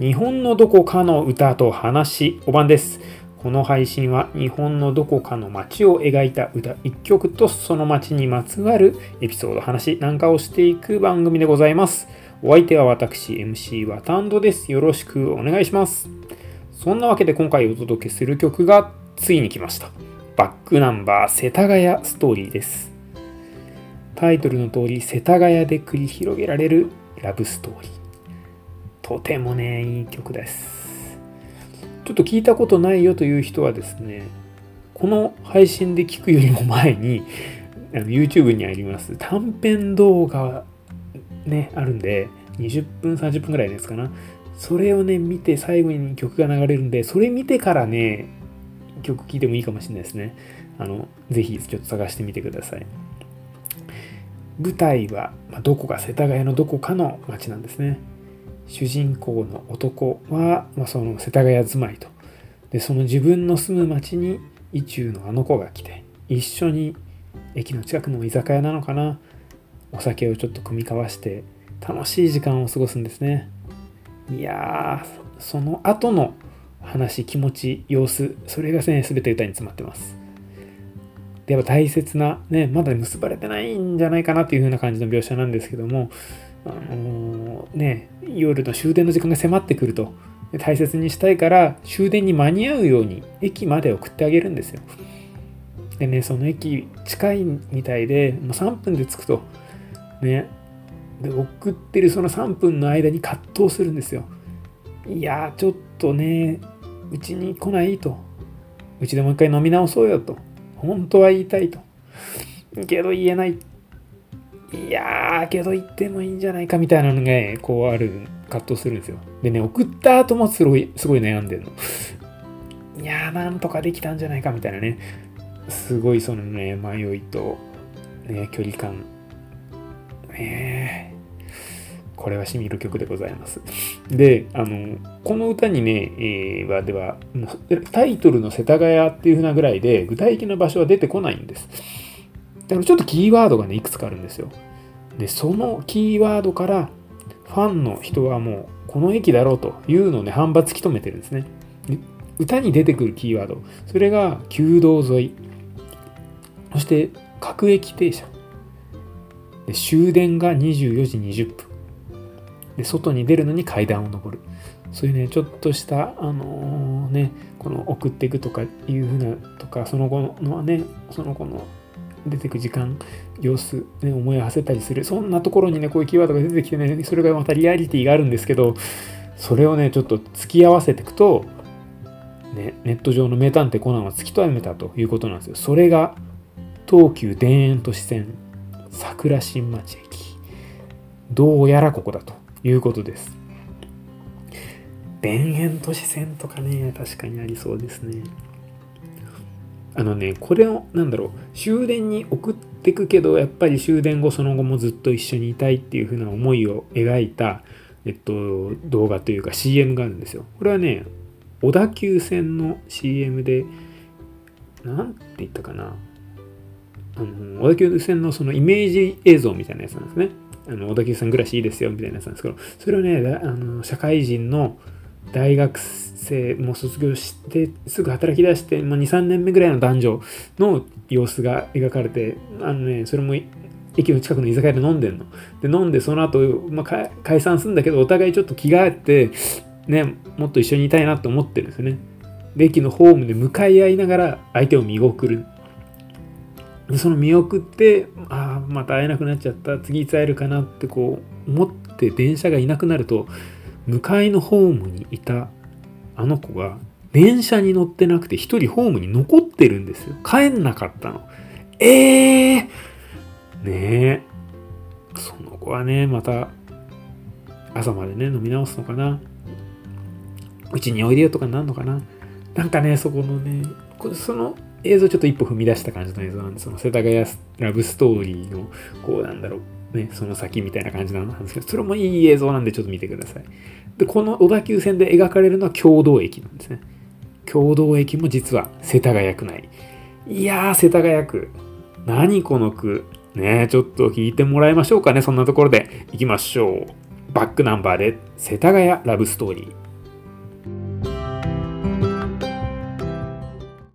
日本のどこかの歌と話、おばんです。この配信は日本のどこかの街を描いた歌1曲とその街にまつわるエピソード、話なんかをしていく番組でございます。お相手は私、MC ワタンドです。よろしくお願いします。そんなわけで今回お届けする曲がついに来ました。バックナンバー世田谷ストーリーです。タイトルの通り、世田谷で繰り広げられるラブストーリー。とてもね、いい曲です。ちょっと聞いたことないよという人はですね、この配信で聞くよりも前に、YouTube にあります短編動画ね、あるんで、20分、30分ぐらいですかな。それをね、見て最後に曲が流れるんで、それ見てからね、曲聴いてもいいかもしれないですね。あの、ぜひちょっと探してみてください。舞台は、ま、どこか世田谷のどこかの街なんですね。主人公の男は、まあ、その世田谷住まいと。で、その自分の住む町に意中のあの子が来て、一緒に駅の近くの居酒屋なのかな、お酒をちょっと酌み交わして楽しい時間を過ごすんですね。いやー、その後の話、気持ち、様子、それがね、全て歌に詰まってます。で、やっぱ大切な、ね、まだ結ばれてないんじゃないかなっていう風な感じの描写なんですけども、あのー、ね、夜の終電の時間が迫ってくると大切にしたいから終電に間に合うように駅まで送ってあげるんですよ。でね、その駅近いみたいで、もう3分で着くと。ね。で、送ってるその3分の間に葛藤するんですよ。いやちょっとね、うちに来ないと。うちでもう一回飲み直そうよと。本当は言いたいと。けど言えない。いやー、けど言ってもいいんじゃないかみたいなのが、ね、こうある、葛藤するんですよ。でね、送った後もすごい、すごい悩んでるの。いやー、なんとかできたんじゃないかみたいなね。すごいそのね、迷いと、ね、距離感。ねこれはしみる曲でございます。で、あの、この歌にね、えー、は、では、タイトルの世田谷っていう風なぐらいで、具体的な場所は出てこないんです。だからちょっとキーワードがね、いくつかあるんですよ。で、そのキーワードからファンの人はもうこの駅だろうというのをね、反発突き止めてるんですね。歌に出てくるキーワード。それが、旧道沿い。そして、各駅停車。で終電が24時20分。で、外に出るのに階段を上る。そういうね、ちょっとした、あのー、ね、この送っていくとかいうふうな、とか、その後のね、その後の出てく時間、様子、ね、思いを馳せたりする。そんなところにね、こういうキーワードが出てきてね、それがまたリアリティがあるんですけど、それをね、ちょっと突き合わせていくと、ね、ネット上の名探偵コナンは突き止めたということなんですよ。それが、東急田園都市線桜新町駅。どうやらここだということです。田園都市線とかね、確かにありそうですね。あのね、これを、なんだろう、終電に送ってくけど、やっぱり終電後その後もずっと一緒にいたいっていう風な思いを描いた、えっと、動画というか CM があるんですよ。これはね、小田急線の CM で、なんて言ったかな。あの、小田急線のそのイメージ映像みたいなやつなんですね。あの、小田急線暮らしいいですよみたいなやつなんですけど、それをね、あの社会人の大学生も卒業してすぐ働き出して、まあ、23年目ぐらいの男女の様子が描かれてあのねそれも駅の近くの居酒屋で飲んでんの。で飲んでその後、まあ、解散するんだけどお互いちょっと気があってねもっと一緒にいたいなと思ってるんですよね。で駅のホームで向かい合いながら相手を見送る。でその見送ってああまた会えなくなっちゃった次いつ会えるかなってこう思って電車がいなくなると向かいのホームにいたあの子が電車に乗ってなくて一人ホームに残ってるんですよ。帰んなかったの。ええー、ねえ。その子はね、また朝までね、飲み直すのかな。うちにおいでよとかなんのかな。なんかね、そこのね、その映像ちょっと一歩踏み出した感じの映像なんで、その世田谷ラブストーリーの、こうなんだろう、ね、その先みたいな感じなんですけど、それもいい映像なんでちょっと見てください。で、この小田急線で描かれるのは共同駅なんですね。共同駅も実は世田谷区内。いやー、世田谷区。何この区。ねちょっと聞いてもらいましょうかね。そんなところで行きましょう。バックナンバーで世田谷ラブストーリー。